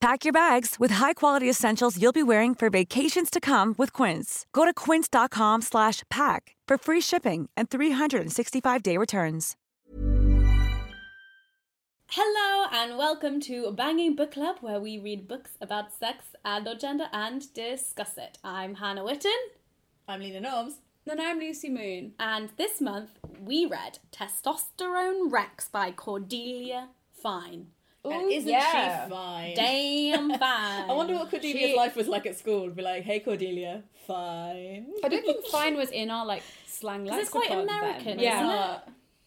Pack your bags with high-quality essentials you'll be wearing for vacations to come with Quince. Go to quince.com slash pack for free shipping and 365-day returns. Hello and welcome to Banging Book Club, where we read books about sex and or gender and discuss it. I'm Hannah Witton, I'm Leena Norms. And I'm Lucy Moon. and this month we read Testosterone Rex by Cordelia Fine. And isn't yeah. she fine? Damn fine. I wonder what Cordelia's She- life was like at school. Be like, hey Cordelia, fine. I don't think fine was in our like slang Because it's quite lexicon then. American, Yeah. isn't Uh,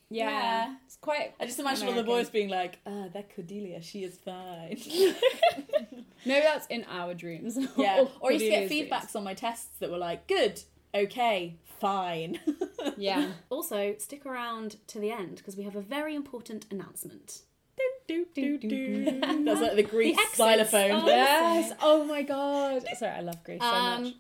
yeah, Yeah. It's quite. I just imagine all the boys being like, ah, that Cordelia, she is fine. Maybe that's in our dreams. yeah. Or you used to get Cordelia's feedbacks on my tests that were like, good, okay, fine. Yeah. Also, stick around to the end because we have a very important announcement. Do, do, do. That's like the Greek exits. xylophone. Oh, yes. Oh my god. Sorry, I love Greece so Um, much.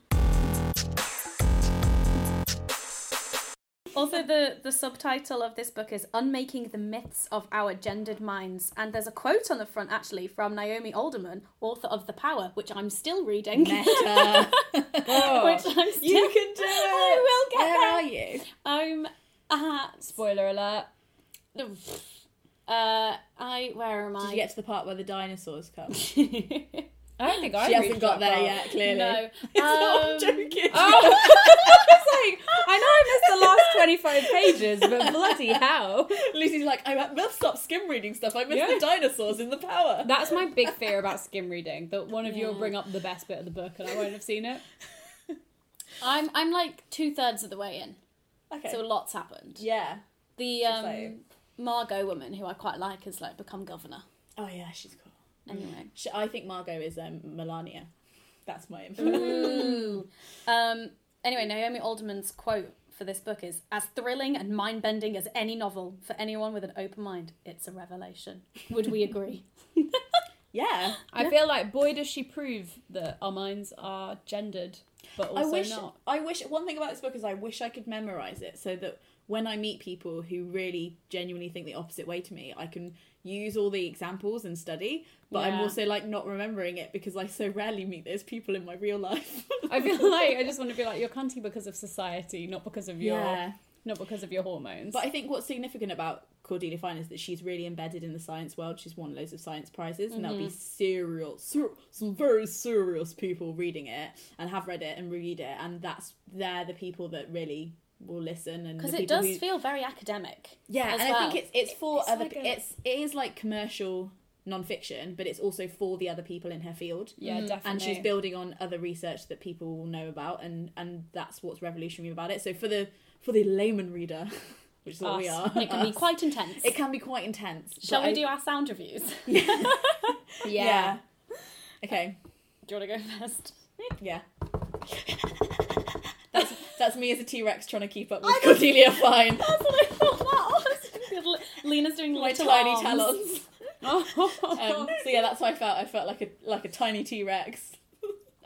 Also, the, the subtitle of this book is Unmaking the Myths of Our Gendered Minds. And there's a quote on the front, actually, from Naomi Alderman, author of The Power, which I'm still reading. Meta. Oh. which I'm still... you can do it. I will get Where there. are you? I'm at... Spoiler alert. Uh, I... Where am I? Did you get to the part where the dinosaurs come? I don't think I. She hasn't got there far. yet, clearly. No. I'm Um, joking. Oh, I was like, I know I missed the last twenty-five pages, but bloody hell! Lucy's like, I must stop skim reading stuff. I missed Yeah. the dinosaurs in the power. That's my big fear about skim reading. That one of you will bring up the best bit of the book, and I won't have seen it. I'm, I'm like two thirds of the way in. okay. So lots happened. yeah. The um, Margot woman, who I quite like, has like become governor. Oh yeah, she's cool. Anyway. Sh I think Margot is um, Melania. That's my info. Um, anyway, Naomi Alderman's quote for this book is As thrilling and mind bending as any novel, for anyone with an open mind, it's a revelation. Would we agree? yeah. I feel like boy does she prove that our minds are gendered, but also I wish. not. I wish. One thing about this book is I wish I could memorize it so that when I meet people who really genuinely think the opposite way to me, I can use all the examples and study. But I'm also like not remembering it because I so rarely meet those people in my real life. I feel like I just want to be like you're cunty because of society, not because of your Yeah. not because of your hormones. But I think what's significant about Cordelia Fine is that she's really embedded in the science world. She's won loads of science prizes, and there'll be mm-hmm. serial, ser- some very serious people reading it and have read it and read it, and that's they're the people that really will listen and Because it does who- feel very academic. yeah, as and I think it's it's for It's other like a- it's it is like commercial non-fiction, but it's also for the other people in her field. yeah, definitely. And she's building on other research that people will know about, and and that's what's revolutionary about it. So for the for the layman reader, which is what we are, It can be quite intense. it can be quite intense. Shall we I- do our sound reviews? Yeah. Yeah. Okay. Do you want to go first? Yeah. That's that's me as a T Rex trying to keep up with Cordelia Fine. That's what I thought that was. Leena's doing My little tiny arms. talons. Um, so yeah, that's how I felt. I felt like a like a tiny T Rex.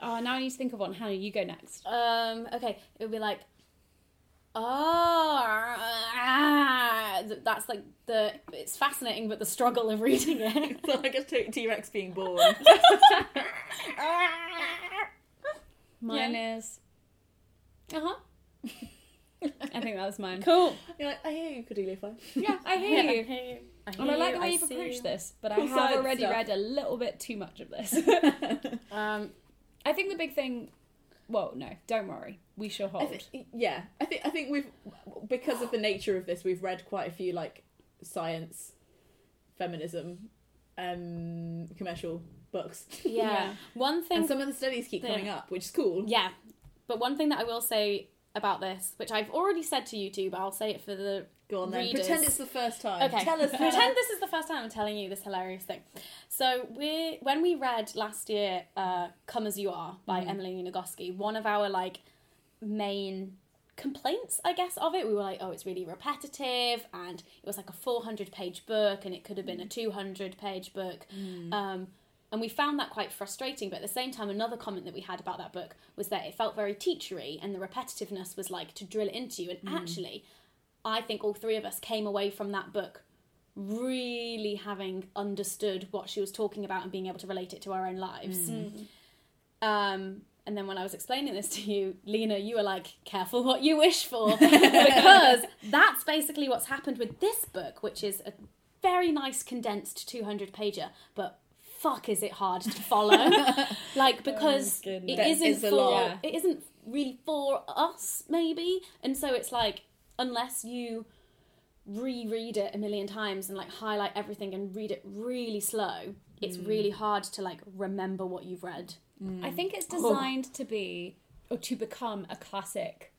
oh, now I need to think of one. Hannah, you go next. Um, okay, it would be like, oh, ah, that's like the. It's fascinating, but the struggle of reading it. so like a T Rex being born. Mine is. Uh huh. I think that was mine. Cool. You're like, I hear you, Cordelia Fine. Yeah, I hear you. I And I like the way you've approached you. this, but I have already stuff. read a little bit too much of this. Um, I think the big thing Well, no, don't worry. We shall I hold. yeah, I think I think we've because of the nature of this, we've read quite a few like science, feminism, um, commercial books. Yeah. Yeah. One thing. and some of the studies keep Yeah. coming up, which is cool. yeah. But one thing that I will say about this, which I've already said to you two, but I'll say it for the Go on then. readers. Pretend it's the first time. Okay. Tell us. Pretend this is the first time I'm telling you this hilarious thing. So we when we read last year uh, "Come as You Are" by Emily Nagoski, one of our like main complaints, I guess, of it, we were like, oh, it's really repetitive, and it was like a 400 page book, and it could have been a 200 page book. Um, and we found that quite frustrating, but at the same time, another comment that we had about that book was that it felt very teachery, and the repetitiveness was like to drill it into you. And mm. actually, I think all three of us came away from that book really having understood what she was talking about and being able to relate it to our own lives. Mm. Mm. Um, and then when I was explaining this to you, Leena, you were like, careful what you wish for. because that's basically what's happened with this book, which is a very nice condensed 200 pager, but fuck is it hard to follow. like, because oh it that isn't is a for, lot. it isn't really for us, maybe. And so it's like, unless you reread it a million times and like highlight everything and read it really slow, it's mm. really hard to like remember what you've read. Mm. I think it's designed to be or to become a classic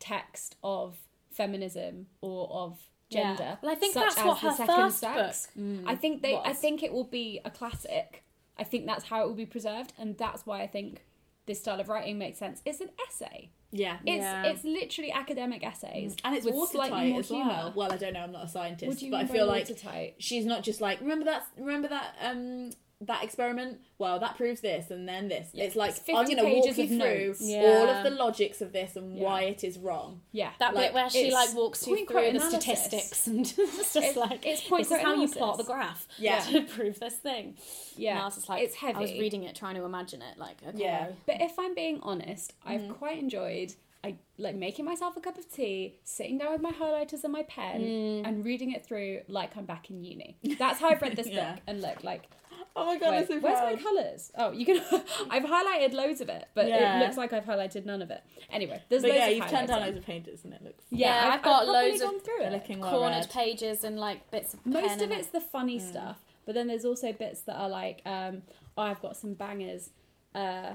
text of feminism or of Yeah. gender. Well, I think such that's as what the her second first sex. I think they. I think it will be a classic. I think that's how it will be preserved, and that's why I think this style of writing makes sense. It's an essay. Yeah. It's Yeah. it's literally academic essays, and it's with slightly watertight as well. humour. Well, I don't know. I'm not a scientist, What do you but I mean by feel like watertight? she's not just like remember that. Remember that. Um, that experiment. Well, that proves this, and then this. Yeah, It's like it's I'm going to walk you through. Yeah. all of the logics of this and Yeah. why it is wrong. Yeah, That Like, bit where she like walks you through the statistics and it's just like it's point this is how you plot the graph Yeah. to prove this thing. yeah. And I was just like, it's heavy. I was reading it trying to imagine it. Like, okay, Yeah. But if I'm being honest, I've Mm. quite enjoyed I like making myself a cup of tea, sitting down with my highlighters and my pen, Mm. and reading it through like I'm back in uni. That's how I've read this Yeah. book. And look, like, Oh my god, wait, so where's proud. my colours? Oh, you can. I've highlighted loads of it, but Yeah. it looks like I've highlighted none of it. Anyway, there's But loads yeah, of you've turned down highlighting. loads of painters, and it looks. Yeah, Yeah, I've, I've got properly loads of gone through it. looking well cornered read. pages and like bits of Most pen of and- it's the funny stuff, but then there's also bits that are like, um, oh, I've got some bangers, uh,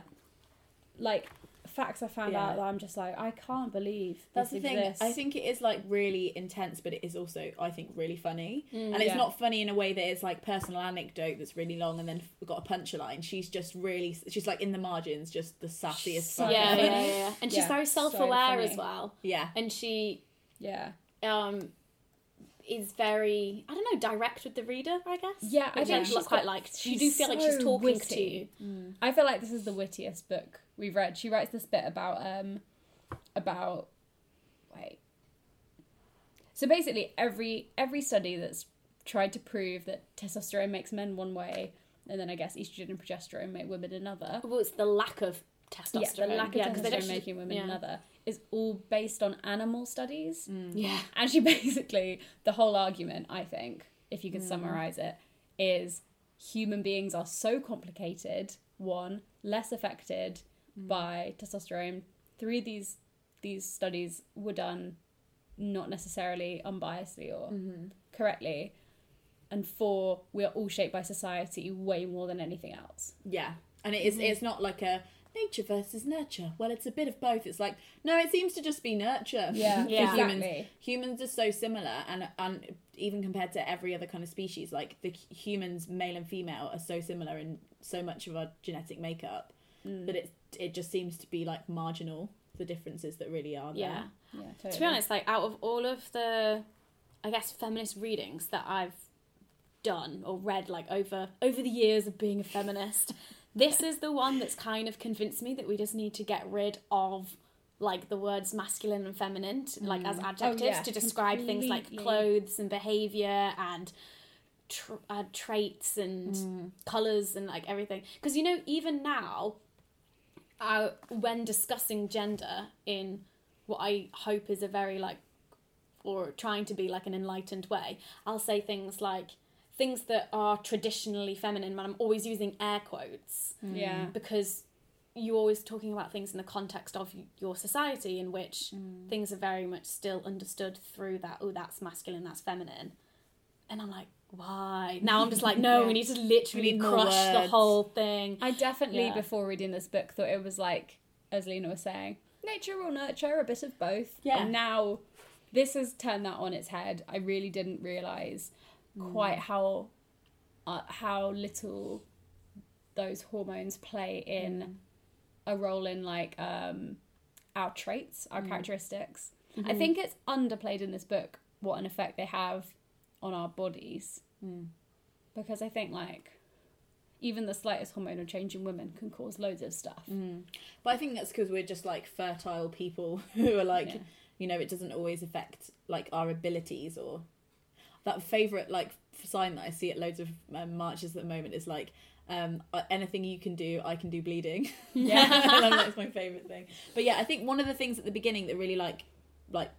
like facts I found Yeah. out that I'm just like, I can't believe That's this the thing. exists. I think it is like really intense, but it is also, I think, really funny. and it's Yeah. not funny in a way that it's like personal anecdote that's really long and then got a punchline. She's just really, she's like in the margins, just the sassiest. yeah, yeah, yeah, yeah. And she's Yeah, very so self-aware funny. as well. Yeah. And she yeah. um is very I don't know direct with the reader. I guess. Yeah, I Which think I she's quite got- like. You do feel like she's so talking to witty. you. I feel like this is the wittiest book we've read. She writes this bit about um about wait. So basically every every study that's tried to prove that testosterone makes men one way and then I guess estrogen and progesterone make women another. Well, it's the lack of testosterone. Yeah, the lack of they don't- testosterone making women yeah. another is all based on animal studies. Yeah. And she basically, the whole argument, I think, if you could summarize it, is human beings are so complicated, one, less affected Mm. by testosterone. Three, these these studies were done not necessarily unbiasedly or mm-hmm. correctly. And four, we are all shaped by society way more than anything else. Yeah. And it is, mm-hmm. it's not like a nature versus nurture. Well, it's a bit of both. It's like, no, it seems to just be nurture. Yeah, for Yeah. humans. exactly. Humans are so similar, and and even compared to every other kind of species, like the humans, male and female, are so similar in so much of our genetic makeup Mm. that it it just seems to be like marginal the differences that really are there. Yeah. Yeah, totally. To be honest, like out of all of the, I guess feminist readings that I've done or read, like over over the years of being a feminist, this is the one that's kind of convinced me that we just need to get rid of like the words masculine and feminine like as adjectives yeah, to describe things like clothes and behavior and tr- uh, traits and colors and like everything because you know even now uh, when discussing gender in what I hope is a very like or trying to be like an enlightened way, I'll say things like things that are traditionally feminine, but I'm always using air quotes yeah. because you're always talking about things in the context of your society in which Mm. things are very much still understood through that oh that's masculine that's feminine and i'm like why now i'm just like no Yeah. we need to literally need crush the whole thing I definitely, Yeah. before reading this book, thought it was like, as Leena was saying, nature or nurture, a bit of both. Yeah. And now this has turned that on its head. I really didn't realize quite how uh, how little those hormones play in a role in like um, our traits, our characteristics. I think it's underplayed in this book what an effect they have on our bodies. Because I think like even the slightest hormonal change in women can cause loads of stuff. But I think that's because we're just like fertile people who are like, Yeah. you know, it doesn't always affect like our abilities or that favorite like sign that I see at loads of um, marches at the moment is like um uh, anything you can do I can do bleeding yeah that's my favorite thing but yeah I think one of the things at the beginning that really like like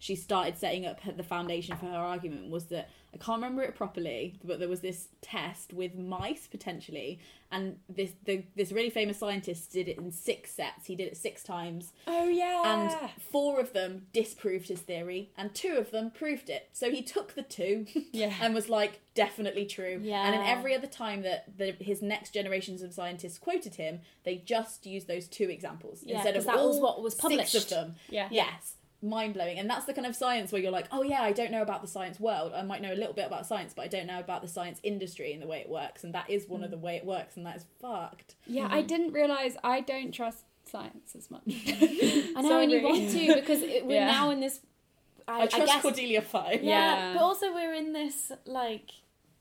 she started setting up her- the foundation for her argument was that I can't remember it properly, but there was this test with mice potentially, and this the this really famous scientist did it in six sets. He did it six times, Oh yeah. and four of them disproved his theory, and two of them proved it. So he took the two, Yeah. and was like definitely true. Yeah. And then Yeah. every other time that the, his next generations of scientists quoted him, they just used those two examples Yeah, instead of that was all what was published. six of them. Yeah. Yes. Mind blowing. And that's the kind of science where you're like, oh yeah, I don't know about the science world. I might know a little bit about science, but I don't know about the science industry and the way it works. And that is one Mm. of the way it works, and that is fucked. yeah, I didn't realize I don't trust science as much. I know, and you want to because it, we're Yeah. now in this. I, I trust guess, Cordelia Fine. Yeah, Yeah. but also we're in this like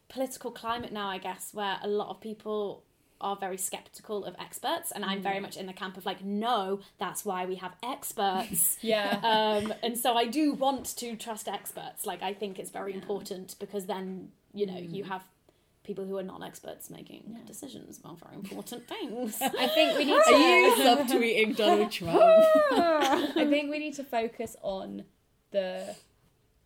political climate now, I guess, where a lot of people are very skeptical of experts, and I'm very much in the camp of like, no, that's why we have experts. Yeah. um, and so I do want to trust experts. Like, I think it's very important because then you know you have people who are not experts making decisions about very important things. I think we need Are to. you subtweeting Donald Trump? I think we need to focus on the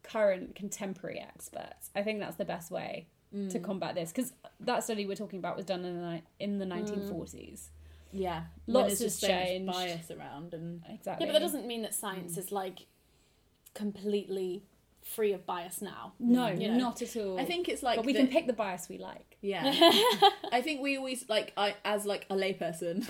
current contemporary experts. I think that's the best way to Mm. combat this because that study we're talking about was done in the in the 1940s. yeah. Lots has just so changed. bias around and Exactly. Yeah, but that doesn't mean that science is like completely free of bias now. No, you know. not at all. I think it's like but we the- can pick the bias we like. Yeah, I think we always like I as like a layperson,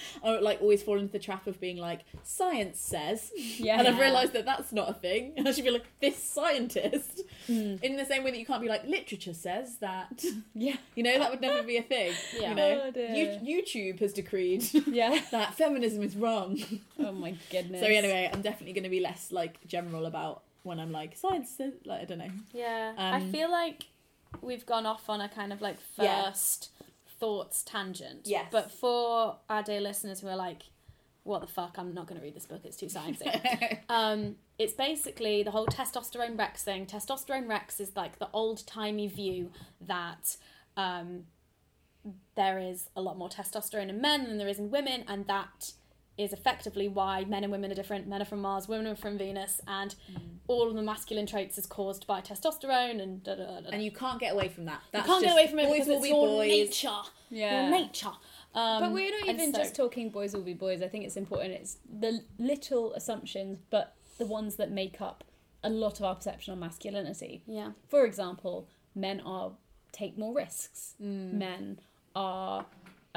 I would, like always fall into the trap of being like science says, Yeah. and I've realised that that's not a thing. And I should be like this scientist, Hmm. in the same way that you can't be like literature says that. Yeah. You know that would never be a thing. Yeah. You know, Oh. You- YouTube has decreed Yeah. that feminism is wrong. Oh my goodness. So anyway, I'm definitely going to be less like general about when I'm like science says like I don't know. Yeah, I Um, feel like we've gone off on a kind of like Yeah. first thoughts tangent. Yes. But for our dear listeners who are like, what the fuck, I'm not going to read this book, it's too sciencey. um, it's basically the whole testosterone Rex thing. Testosterone Rex is like the old timey view that um, there is a lot more testosterone in men than there is in women, and that is effectively why men and women are different. Men are from Mars, women are from Venus, and all of the masculine traits is caused by testosterone and da da da. And you can't get away from that. You can't get away from it boys because will it's be your boys. nature. Yeah. Your nature. Um, But we're not even so- just talking boys will be boys. I think it's important. It's the little assumptions, but the ones that make up a lot of our perception on masculinity. Yeah. For example, men are take more risks. Mm. Men are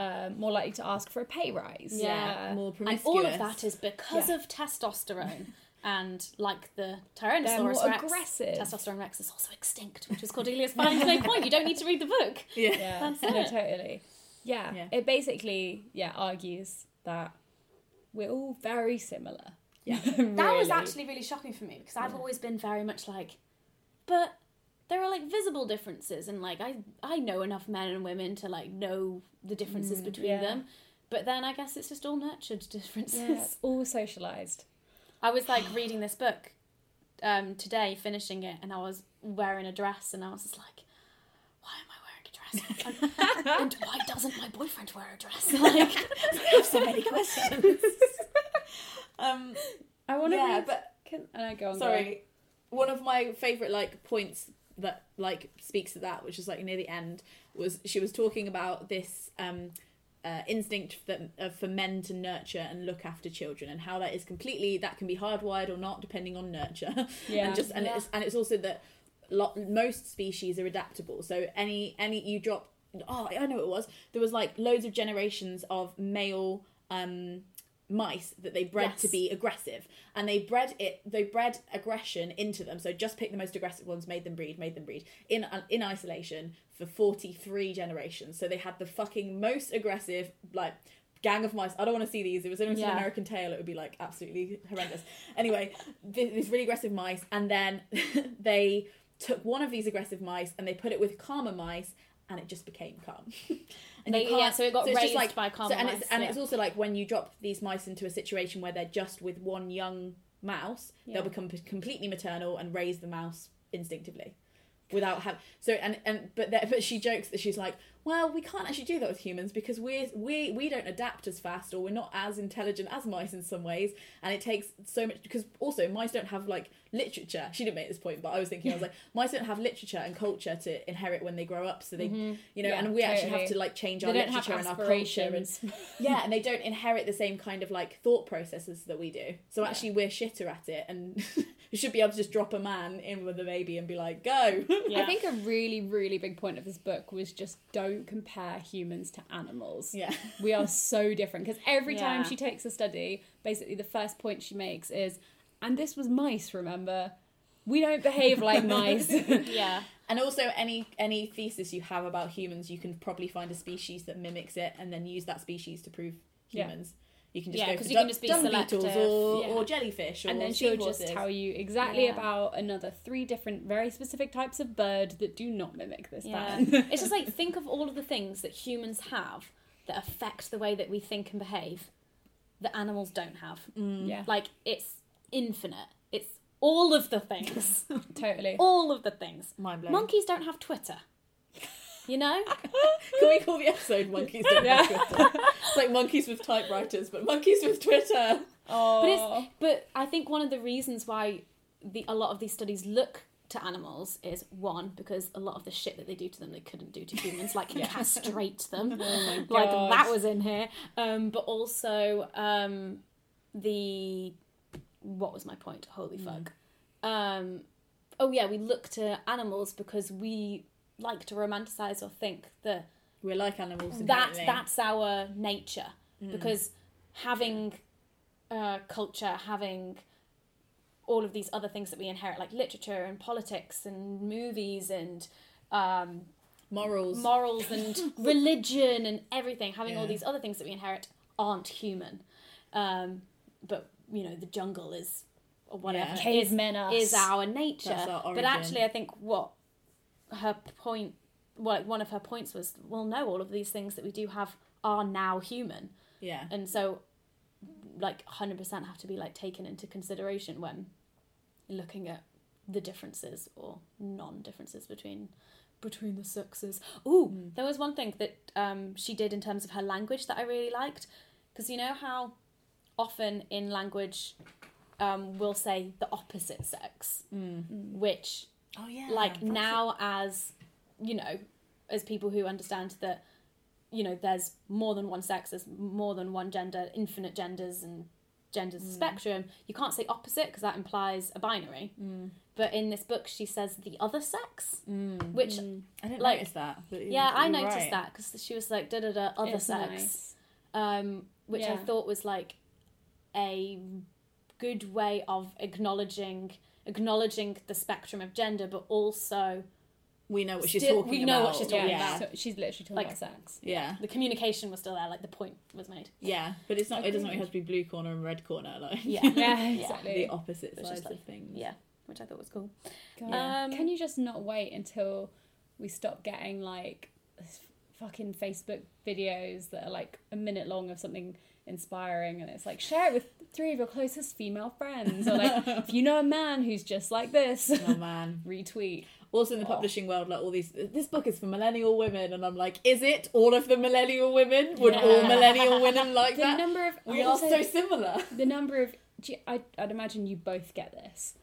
uh, more likely to ask for a pay rise. Yeah. Uh, More And all of that is because Yeah. of testosterone. and like the Tyrannosaurus Rex, aggressive. testosterone Rex is also extinct, which is Cordelia's fine main point. You don't need to read the book. Yeah. Yeah, That's no, it. totally. Yeah. Yeah. it basically yeah argues that we're all very similar. Yeah. That was actually really shocking for me because I've always been very much like, but there are like visible differences, and like I I know enough men and women to like know the differences between yeah. them. But then I guess it's just all nurtured differences. Yeah, it's all socialized. I was like reading this book um, today, finishing it, and I was wearing a dress, and I was just like, why am I wearing a dress? And, and why doesn't my boyfriend wear a dress? Like, I have so many questions. Um, I want to yeah, read. but Can, uh, go on. go on. sorry. One of my favorite like points that like speaks to that, which is like near the end, was she was talking about this um uh, instinct that, uh, for men to nurture and look after children, and how that is completely that can be hardwired or not depending on nurture. Yeah. and just and Yeah. it's and it's also that lot, most species are adaptable. So any any you drop oh I know what it was. There was like loads of generations of male um mice that they bred to be aggressive. And they bred it they bred aggression into them. So just pick the most aggressive ones made them breed made them breed in uh, in isolation for 43 generations. So they had the fucking most aggressive like gang of mice. I don't want to see these. If it was Yeah. an american tale it would be like absolutely horrendous. Anyway these really aggressive mice and then they took one of these aggressive mice and they put it with calmer mice and it just became calm and They- you can't- yeah, so it got just raised like, by calmer and it's and yeah. it's also like when you drop these mice into a situation where they're just with one young mouse Yeah. they'll become p- completely maternal and raise the mouse instinctively without having so and and but that but she jokes that she's like well we can't actually do that with humans because we're we we don't adapt as fast or we're not as intelligent as mice in some ways. And it takes so much because also mice don't have like literature. She didn't make this point but i was thinking i was like mice don't have literature and culture to inherit when they grow up. So they mm-hmm. you know Yeah, and we actually have to like change our literature and our culture and yeah, and they don't inherit the same kind of like thought processes that we do. So actually, we're shitter at it, and we should be able to just drop a man in with a baby and be like, "Go." Yeah. I think a really, really big point of this book was just don't compare humans to animals. Yeah. We are so different because every time she takes a study, basically the first point she makes is, and this was mice, remember? We don't behave like mice. yeah. and also, any any thesis you have about humans, you can probably find a species that mimics it, and then use that species to prove Yeah. Humans. You can just Yeah, go 'cause for you can just be dung beetles selective. or, Yeah. or jellyfish, or and then she'll seahorses. just tell you exactly Yeah. about another three different, very specific types of bird that do not mimic this Yeah. pattern. it's just like think of all of the things that humans have that affect the way that we think and behave that animals don't have. Mm. yeah, Like it's infinite. It's all of the things. totally. all of the things. Mind blown. Monkeys don't have Twitter. You know? Can we call the episode "Monkeys Don't Have Twitter"? It's like monkeys with typewriters, but monkeys with Twitter. Oh, But it's but I think one of the reasons why the a lot of these studies look to animals is one because a lot of the shit that they do to them they couldn't do to humans, like castrate them, like God. that was in here. Um, but also um, the what was my point? Holy fuck! Um, oh yeah, we look to animals because we like to romanticize or think that We're like animals. that that's our nature because having uh, culture having all of these other things that we inherit like literature and politics and movies and um, morals. morals and religion and everything having all these other things that we inherit aren't human um, but you know the jungle is or whatever Yeah. is, Cavemen us. is our nature our but actually i think what her point well, one of her points was well no all of these things that we do have are now human. Yeah. and so like 100% have to be like taken into consideration when looking at the differences or non-differences between between the sexes. Ooh, there was one thing that um, she did in terms of her language that i really liked. Because you know how often in language um, we'll say the opposite sex which Oh yeah. like now as you know as people who understand that you know there's more than one sex there's more than one gender infinite genders and genders Mm. spectrum you can't say opposite because that implies a binary Mm. but in this book she says the other sex which I didn't like- notice that. yeah i noticed right. that because she was like da da da other It's sex nice. um, which I Yeah. thought was like a good way of acknowledging acknowledging the spectrum of gender, but also We know what she's talking we know what about. she's talking Yeah, about. so she's literally talking Like- about sex. Yeah. the communication was still there, like the point was made. Yeah, but it's not. It doesn't Agreed. have to be blue corner and red corner. Like Yeah. Yeah, exactly. the opposite It's sides like- of things. Yeah, which I thought was cool. God. Um, Can you just not wait until we stop getting like fucking Facebook videos that are like a minute long of something inspiring and it's like share it with three of your closest female friends or like if you know a man who's just like this Oh man. retweet. Also in the oh. publishing world, like all these, this book is for millennial women, and I'm like, is it all of the millennial women? Would all millennial women like The that? number of we are also so similar. the number of I, I'd imagine you both get this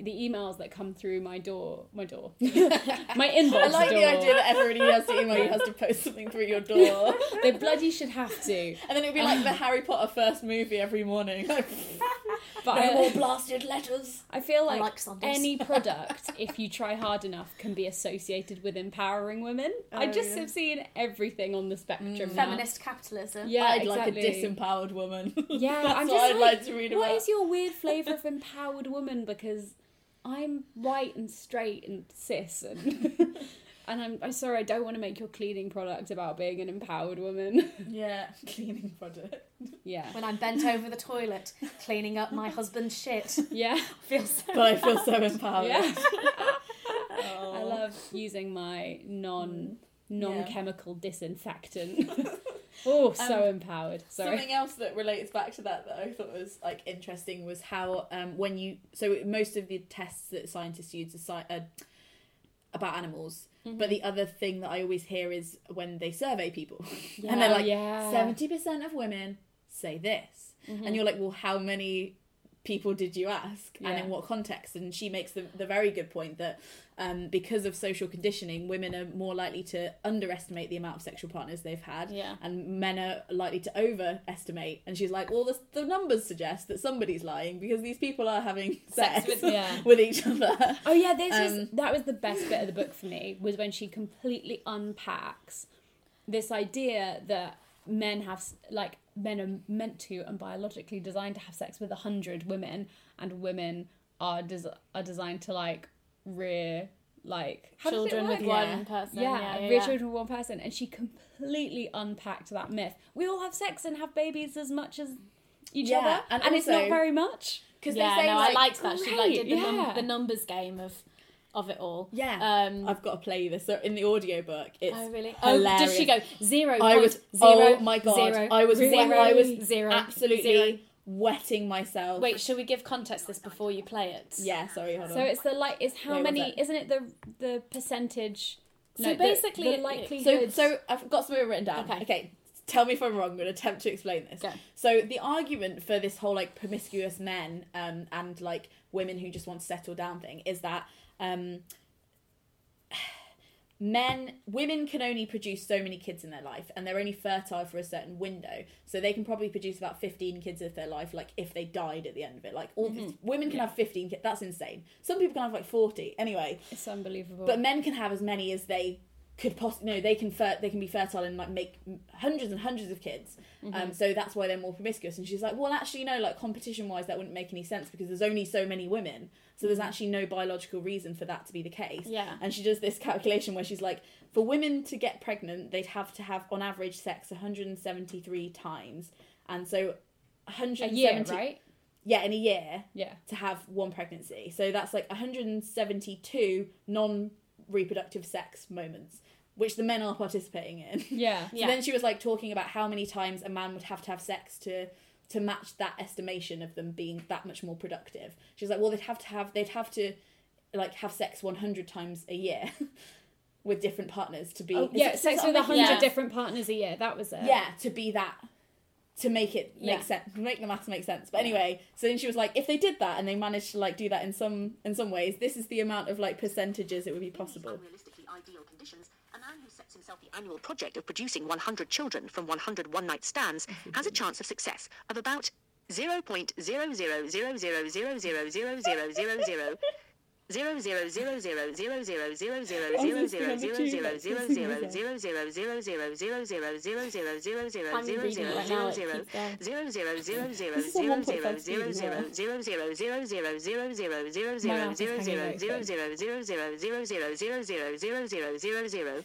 the emails that come through my door, my door, my inbox I like door. the idea that everybody who has to email you has to post something through your door. they bloody should have to. And then it'd be like the ah. Harry Potter first movie every morning. Like, But no I, more blasted letters. I feel like, like any product, if you try hard enough, can be associated with empowering women. Oh, I Oh, just yeah. have seen everything on the spectrum. Mm. now. Feminist capitalism. Yeah, I'd exactly. like a disempowered woman. Yeah, That's I'm what just I'd like, like to read what about. is your weird flavour of empowered woman? Because I'm white and straight and cis, and and I'm, I'm sorry, I don't want to make your cleaning product about being an empowered woman. Yeah, cleaning product. yeah, When I'm bent over the toilet cleaning up my husband's shit. yeah, Feels so But I feel so empowered. yeah. Oh. I love using my non mm. non-chemical disinfectant. Oh, so empowered. Sorry. Something else that relates back to that that I thought was like interesting was how um, when you so most of the tests that scientists use are uh, about animals, Mm-hmm. but the other thing that I always hear is when they survey people, Yeah. and they're like Yeah. seventy percent of women say this, Mm-hmm. and you're like, well, how many people did you ask, and in what context? And she makes the the very good point that um, because of social conditioning, women are more likely to underestimate the amount of sexual partners they've had, Yeah. and men are likely to overestimate. And she's like, well, the, the numbers suggest that somebody's lying because these people are having sex, with- yeah. with each other. Oh yeah, this Um, was that was the best bit of the book for me was when she completely unpacks this idea that men have like men are meant to and biologically designed to have sex with a hundred women, and women are des- are designed to like rear like how children with work? one person. Yeah, Yeah, yeah, rear yeah. children with one person, and she completely unpacked that myth. We all have sex and have babies as much as each Yeah, other, and and, it's not very much. Because Yeah, they say no, like, I liked that. She like did the, great, num- the numbers game of of it all. yeah, Um, I've got to play this so in the audiobook. It's oh really? hilarious. Oh, did she go zero? I was point zero, oh my god, zero, I was zero, I was zero, absolutely zero. Wetting myself. Wait, should we give context this before you play it? yeah, sorry, hold on. So it's the like is how Wait, many that? isn't it the the percentage? So no, the- basically the, it- likelihood. So, so I've got something written down. Okay. Okay. Tell me if I'm wrong. I'm going to attempt to explain this. Go. So the argument for this whole like promiscuous men um, and like women who just want to settle down thing is that um, men women can only produce so many kids in their life and they're only fertile for a certain window. So they can probably produce about 15 kids of their life like if they died at the end of it. Like all mm-hmm. women can have 15 kids that's insane. Some people can have like 40 anyway. It's unbelievable. but men can have as many as they could possibly no they can fer- they can be fertile and like make hundreds and hundreds of kids Mm-hmm. um so that's why they're more promiscuous and she's like well actually no like competition wise that wouldn't make any sense because there's only so many women so there's actually no biological reason for that to be the case Mm-hmm. Yeah. and she does this calculation where she's like for women to get pregnant they'd have to have on average sex 173 times and so a 170 year, right? yeah in a year Yeah. to have one pregnancy. So that's like 172 non reproductive sex moments, which the men are participating in. Yeah. So then she was like talking about how many times a man would have to have sex to to match that estimation of them being that much more productive. She's like, well, they'd have to have they'd have to like have sex 100 times a year with different partners to be Oh, yeah, sex with a hundred Yeah. different partners a year. That was it. yeah to be that to make it make yeah. sense make the maths make sense but anyway so then she was like if they did that and they managed to like do that in some in some ways this is the amount of like percentages it would be possible ideal conditions a man who sets himself the annual project of producing 100 children from 100 one night stands has a chance of success of about 0.00000000000 zero zero zero zero zero zero zero zero zero zero zero zero zero zero zero reading it zero right now, zero it zero keeps going. zero zero zero zero This is a zero 1.5 zero speed zero as zero well. zero zero zero zero zero zero zero My zero mouth is zero hanging zero open. zero zero zero zero zero zero zero zero zero zero zero zero Zero zero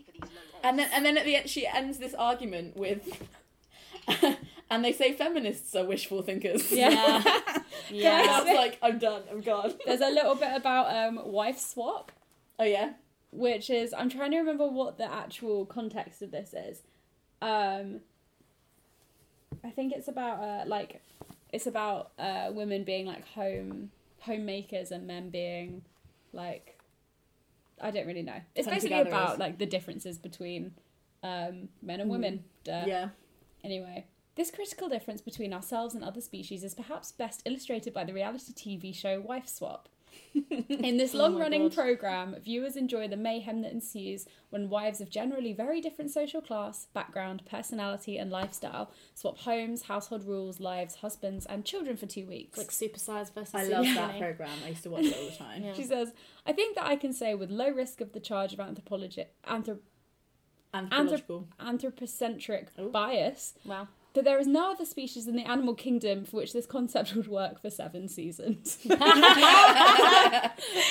and then and then at the end she ends this argument with and they say feminists are wishful thinkers Yeah. And Yeah. I was like, I'm done. I'm gone. There's a little bit about um, wife swap, Oh yeah. which is I'm trying to remember what the actual context of this is. Um, I think it's about uh, like it's about uh, women being like home homemakers and men being like I don't really know. It's basically about like the differences between um, men and women. Duh. Yeah. Anyway, this critical difference between ourselves and other species is perhaps best illustrated by the reality TV show Wife Swap. In this oh long running program, viewers enjoy the mayhem that ensues when wives of generally very different social class, background, personality, and lifestyle swap homes, household rules, lives, husbands, and children for two weeks. Like supersize versus I love that program. I used to watch it all the time. Yeah. She says, I think that I can say with low risk of the charge of anthropology, anthrop- Anthropological. anthropocentric Oh. bias Wow. That there is no other species in the animal kingdom for which this concept would work for seven seasons.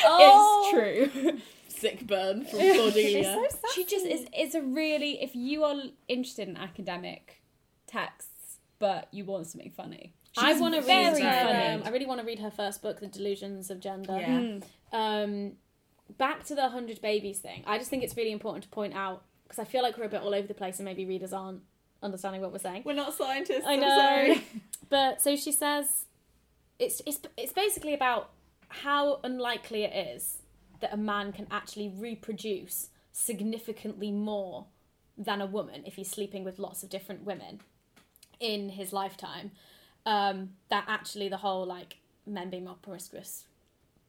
Oh. It's true. Sick burn from Cordelia. she just is. It's a really if you are interested in academic texts, but you want something funny. I want to read very her. funny. Um, I really want to read her first book, The Delusions of Gender. Yeah. Um, back to the hundred babies thing. I just think it's really important to point out because I feel like we're a bit all over the place and maybe readers aren't understanding what we're saying. We're not scientists. I I'm know. sorry. But so she says, it's it's it's basically about how unlikely it is that a man can actually reproduce significantly more than a woman if he's sleeping with lots of different women in his lifetime. Um, that actually the whole like men being more promiscuous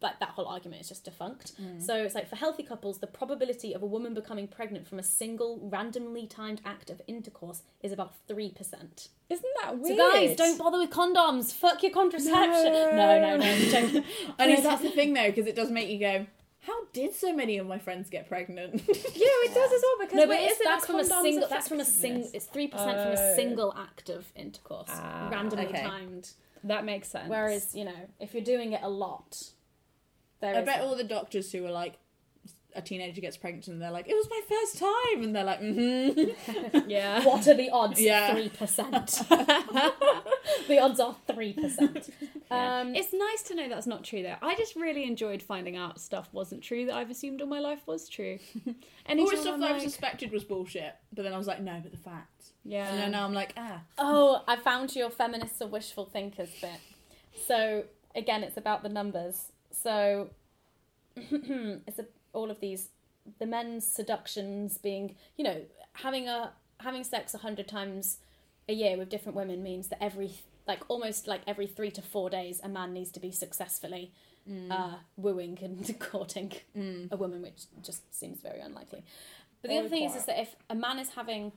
like that whole argument is just defunct. So it's like for healthy couples, the probability of a woman becoming pregnant from a single randomly timed act of intercourse is about three percent. Isn't that weird? So guys, don't bother with condoms. Fuck your contraception. No, no, no. Joking. I know that's the thing though, because it does make you go, "How did so many of my friends get pregnant?" Yeah, it does as well because No, but it's, that's from a single. That's from a single. It's three percent from Oh. a single act of intercourse, Ah, randomly okay. timed. That makes sense. Whereas you know, if you're doing it a lot, there I is- bet all the doctors who were like, a teenager gets pregnant and they're like, "It was my first time," and they're like, "Mm-hmm." yeah. What are the odds? Yeah. Three percent. the odds are three percent. Um, It's nice to know that's not true though. I just really enjoyed finding out stuff wasn't true that I've assumed all my life was true. all Anytime the stuff I'm that I suspected was bullshit, but then I was like, "No, but the facts." yeah. And then now I'm like, "Ah, Oh, I found your feminists are wishful thinkers bit. So again, it's about the numbers. So it's a, all of these the men's seductions being, you know, having a having sex a hundred times a year with different women means that every like almost like every three to four days a man needs to be successfully uh, wooing and courting a woman, which just seems very unlikely. But the Or other thing is, is that if a man is having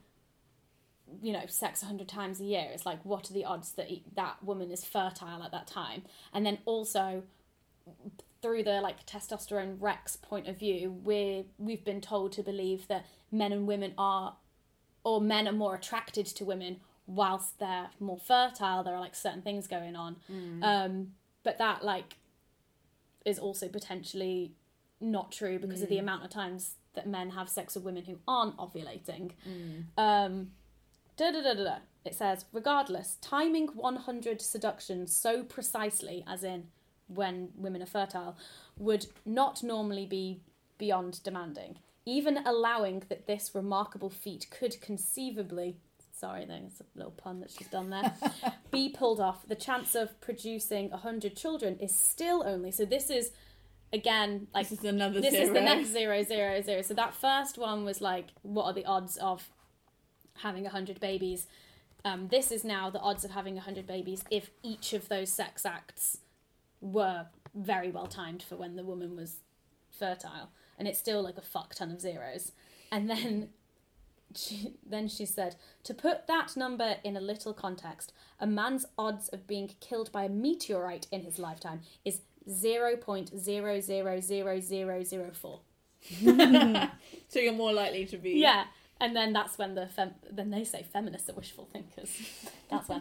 you know sex 100 times a year it's like what are the odds that he, that woman is fertile at that time? And then also through the like testosterone rex point of view we're we've been told to believe that men and women are or men are more attracted to women whilst they're more fertile there are like certain things going on. Um but that like is also potentially not true because of the amount of times that men have sex with women who aren't ovulating. Um da da da da da. It says, regardless, timing 100 seductions so precisely, as in when women are fertile, would not normally be beyond demanding. Even allowing that this remarkable feat could conceivably, sorry, there's a little pun that she's done there, be pulled off, the chance of producing 100 children is still only. So this is, again, like this is another this zero. is the next zero zero zero. So that first one was like, what are the odds of having hundred babies? Um, this is now the odds of having hundred babies if each of those sex acts were very well timed for when the woman was fertile, and it's still like a fuck ton of zeros. And then she, then she said, to put that number in a little context, a man's odds of being killed by a meteorite in his lifetime is 0.000004. So you're more likely to be. Yeah. And then that's when the fem- then they say feminists are wishful thinkers. That's when.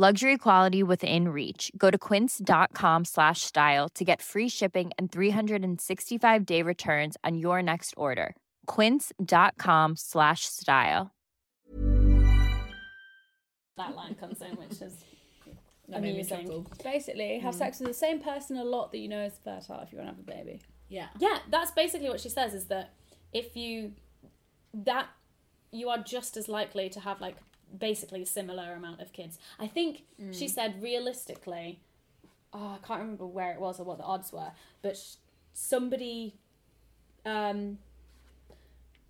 Luxury quality within reach. Go to quince.com slash style to get free shipping and 365 day returns on your next order. Quince.com slash style. that line comes in, which is That amusing. Basically, have sex with the same person a lot that you know is fertile if you want to have a baby. Yeah. Yeah, that's basically what she says is that if you that you are just as likely to have like basically a similar amount of kids. I think she said realistically, oh, I can't remember where it was or what the odds were, but sh- somebody um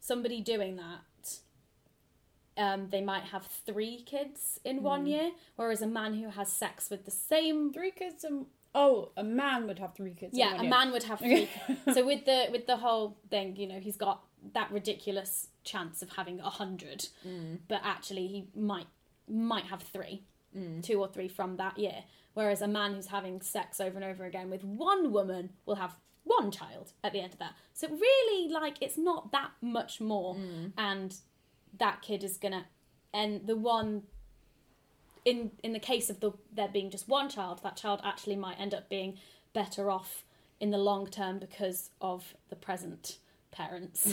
somebody doing that um, they might have three kids in one year, whereas a man who has sex with the same Three kids and oh, a man would have three kids. yeah a year. man would have three so with the with the whole thing you know he's got that ridiculous chance of having a hundred mm. but actually he might might have three mm. two or three from that year. Whereas a man who's having sex over and over again with one woman will have one child at the end of that. So really like it's not that much more. Mm. And that kid is gonna and the one in in the case of the there being just one child, that child actually might end up being better off in the long term because of the present parents.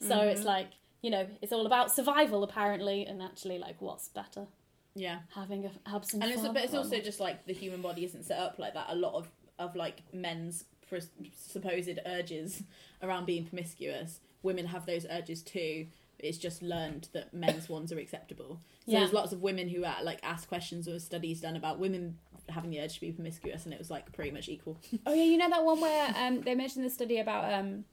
So it's like you know it's all about survival apparently, and actually like what's better Yeah. having a have And it's, but it's also just like the human body isn't set up like that. A lot of, of like men's pres- supposed urges around being promiscuous, women have those urges too. It's just learned that men's ones are acceptable. So Yeah. there's lots of women who uh, like ask questions or studies done about women having the urge to be promiscuous, and it was like pretty much equal. Oh yeah, you know that one where um, they mentioned the study about um,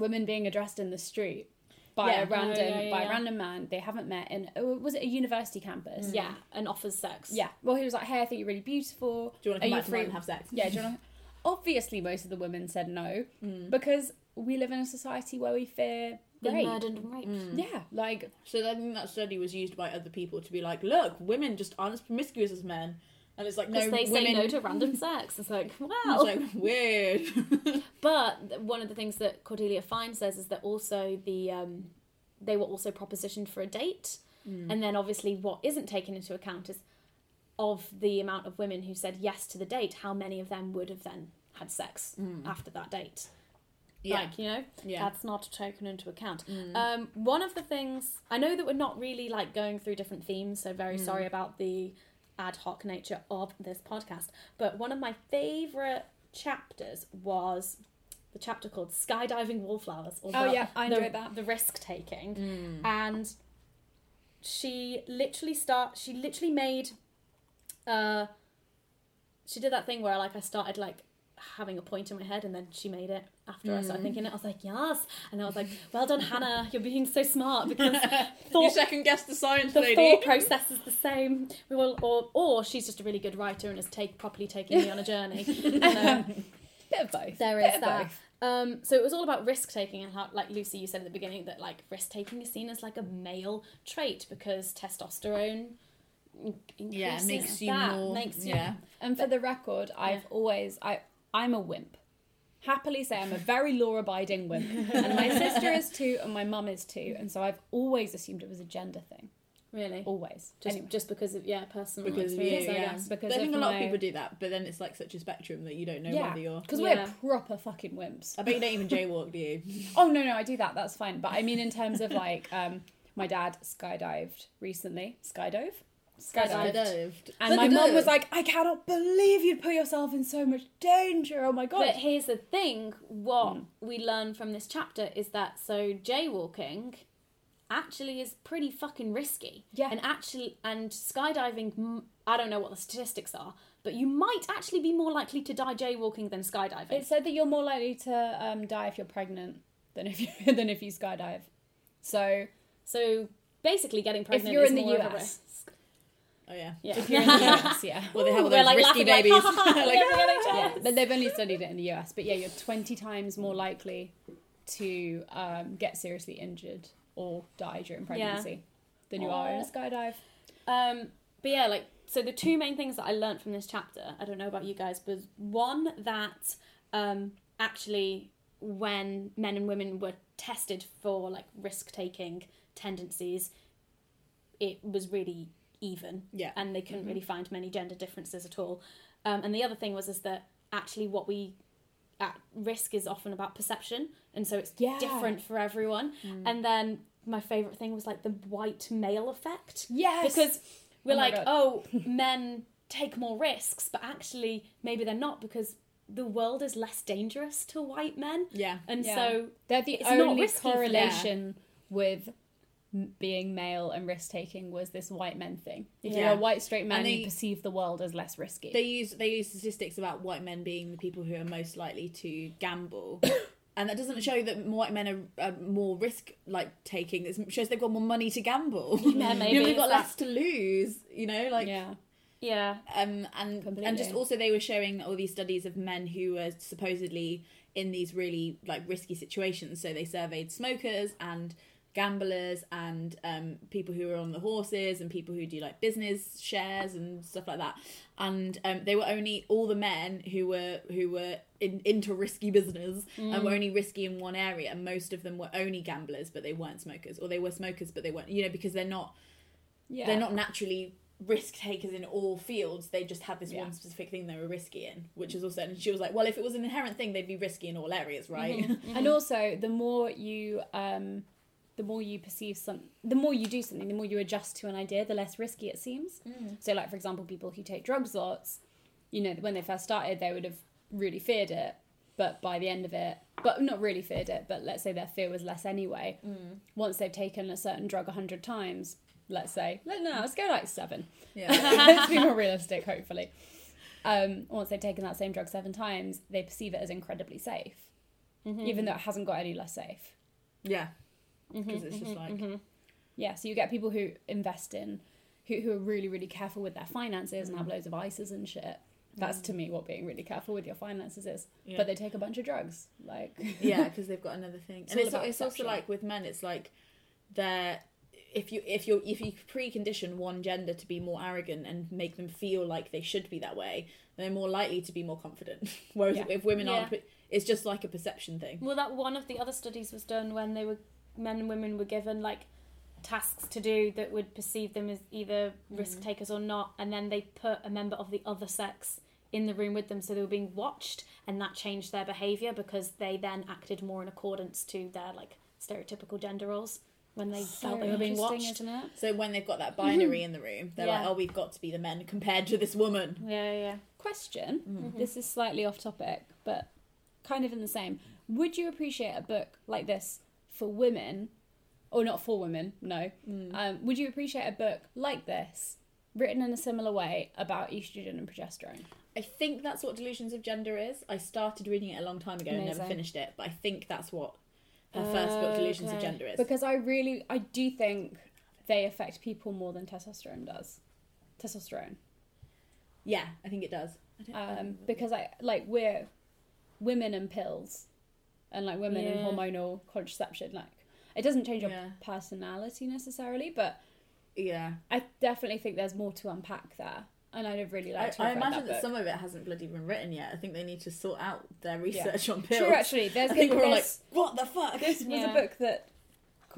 women being addressed in the street by Yeah. a random Oh, yeah, yeah, by a random man they haven't met in was it a university campus? yeah, and offers sex. Yeah. Well, he was like, "Hey, I think you're really beautiful. Do you want to Are come back free?" and have sex? Yeah. Do you want to? Obviously, most of the women said no Mm. because we live in a society where we fear being rape. murdered and raped. Mm. Yeah, like So I think that study was used by other people to be like, look, women just aren't as promiscuous as men. And it's like, no, they say women... no to random sex. It's like, wow. It's like, weird. But one of the things that Cordelia Fine says is that also the um, they were also propositioned for a date, and then obviously what isn't taken into account is of the amount of women who said yes to the date, how many of them would have then had sex after that date. yeah. Like you know, Yeah. that's not taken into account. Um, one of the things I know that we're not really like going through different themes, so very sorry about the ad hoc nature of this podcast. But one of my favorite chapters was the chapter called "Skydiving Wallflowers." Or Oh, the- yeah, I the- enjoyed that. The risk taking, and she literally start. She literally made. Uh, she did that thing where like I started like having a point in my head and then she made it after I started thinking it. I was like, yes. And I was like, well done, Hannah. You're being so smart because you thought, second guessed the science the lady. thought process is the same. We will, or, or she's just a really good writer and has take properly taken me on a journey. And, um, bit of both. there Bit is of that. Um, so it was all about risk taking and how, like Lucy, you said at the beginning that like risk taking is seen as like a male trait because testosterone Yeah, makes you that, more- makes you yeah. And for the record, I've always I I'm a wimp. Happily say I'm a very law-abiding wimp, and my sister is too, and my mum is too, and so I've always assumed it was a gender thing. Really? always. Just Anyway. just because of yeah personal because of you, I yeah. guess. because but I think a lot my- of people do that, but then it's like such a spectrum that you don't know yeah, whether you're. because Yeah. we're proper fucking wimps. I bet you don't even jaywalk, do you? Oh no, no, I do that. That's fine. But I mean, in terms of like, um, my dad skydived recently. Skydove. Skydived. Skydived. And my mum was like, I cannot believe you'd put yourself in so much danger. Oh my god. But here's the thing: what we learn from this chapter is that so jaywalking actually is pretty fucking risky. Yeah. And actually, and skydiving, mm, I don't know what the statistics are, but you might actually be more likely to die jaywalking than skydiving. It said that you're more likely to um, die if you're pregnant than if you than if you skydive. So so basically, getting pregnant if you're in the US. Risk. Oh yeah. Yeah. if you're in the US, yeah. Well, they have all those like risky laughing, like, babies. "Ha, ha, ha, Like, yeah, yeah, but they've only studied it in the US. But yeah, you're 20 times more likely to um, get seriously injured or die during pregnancy than you are in a skydive. Um, but yeah, like so the two main things that I learned from this chapter, I don't know about you guys, but one that um, actually when men and women were tested for like risk taking tendencies, it was really even. Yeah. And they couldn't really find many gender differences at all. Um, and the other thing was is that actually what we at risk is often about perception, and so it's Yeah. different for everyone. And then my favorite thing was like the white male effect. Yes! because we're Oh like, oh, men take more risks, but actually maybe they're not because the world is less dangerous to white men. Yeah. and Yeah. so They're the only correlation with being male and risk taking was this white men thing. If Yeah. you're a white straight man, And you they- perceive the world as less risky. They use they use statistics about white men being the people who are most likely to gamble. And that doesn't show that white men are, are more risk like taking. It shows they've got more money to gamble. Yeah, maybe you know, they've got that- less to lose. You know, like yeah. yeah, um, and and just also they were showing all these studies of men who were supposedly in these really like risky situations. So they surveyed smokers and gamblers and um, people who were on the horses and people who do like business shares and stuff like that. And um, they were only all the men who were who were in, into risky business and were only risky in one area. And most of them were only gamblers, but they weren't smokers, or they were smokers, but they weren't. You know, because they're not Yeah. they're not naturally risk takers in all fields. They just had this Yeah. one specific thing they were risky in, which is also. And she was like, "Well, if it was an inherent thing, they'd be risky in all areas, right?" And also, the more you, um, the more you perceive some, the more you do something, the more you adjust to an idea, the less risky it seems. Mm. So, like for example, people who take drugs lots, you know, when they first started, they would have really feared it, but by the end of it, but not really feared it, but let's say their fear was less anyway. Mm. Once they've taken a certain drug a hundred times, let's say, let no, let's go like seven. yeah, let's be more realistic, hopefully. Um, once they've taken that same drug seven times, they perceive it as incredibly safe, mm-hmm. even though it hasn't got any less safe. yeah, Mm-hmm, because it's just mm-hmm, like mm-hmm. Yeah, so you get people who invest in, who, who are really, really careful with their finances and have mm. loads of ISAs and shit. That's to mm. me what being really careful with your finances is. Yeah. But they take a bunch of drugs. Like, yeah, because they've got another thing, It's and it's, it's also like with men, it's like they're if you if you if you precondition one gender to be more arrogant and make them feel like they should be that way, they're more likely to be more confident. Whereas Yeah. if women aren't, it's just like a perception thing. Well, that one of the other studies was done when they were men and women were given like tasks to do that would perceive them as either risk mm. takers or not, and then they put a member of the other sex in the room with them, so they were being watched, and that changed their behavior because they then acted more in accordance to their like stereotypical gender roles when they felt they were being watched. So when they've got that mm-hmm. binary in the room, they're like, "Oh, we've got to be the men compared to this woman." Yeah, yeah. Question. Mm-hmm. Mm-hmm. This is slightly off topic, but kind of in the same. Would you appreciate a book like this for women, or not for women? No. Um, would you appreciate a book like this, written in a similar way about estrogen and progesterone? I think that's what Delusions of Gender is. I started reading it a long time ago and never finished it, but I think that's what her first book, Delusions of Gender, is. Because I really, I do think they affect people more than testosterone does. Testosterone. yeah, I think it does. I um, because I like we're women and pills, and like women and hormonal contraception. Like it doesn't change your Yeah. personality necessarily, but yeah. I definitely think there's more to unpack there, and I'd have really I, like to. I imagine that, book. some of it hasn't bloody been written yet. I think they need to sort out their research on pills. True, actually, there's I think we're all like, what the fuck? this was Yeah. a book that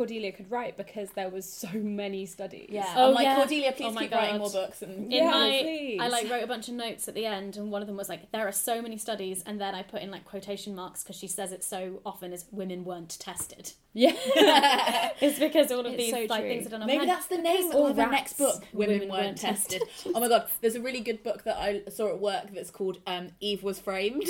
Cordelia could write because there was so many studies. Yeah. Oh, I'm like, yeah. Cordelia, please Oh my keep writing more books. And in Yeah, my please. I like wrote a bunch of notes at the end, and one of them was like, "There are so many studies," and then I put in like quotation marks because she says it so often as women weren't tested. Yeah. It's because all of It's these so like true. things are done on Maybe that's the name of the next book. Women, women weren't, weren't tested. tested. oh my god, there's a really good book that I saw at work that's called um, Eve was framed,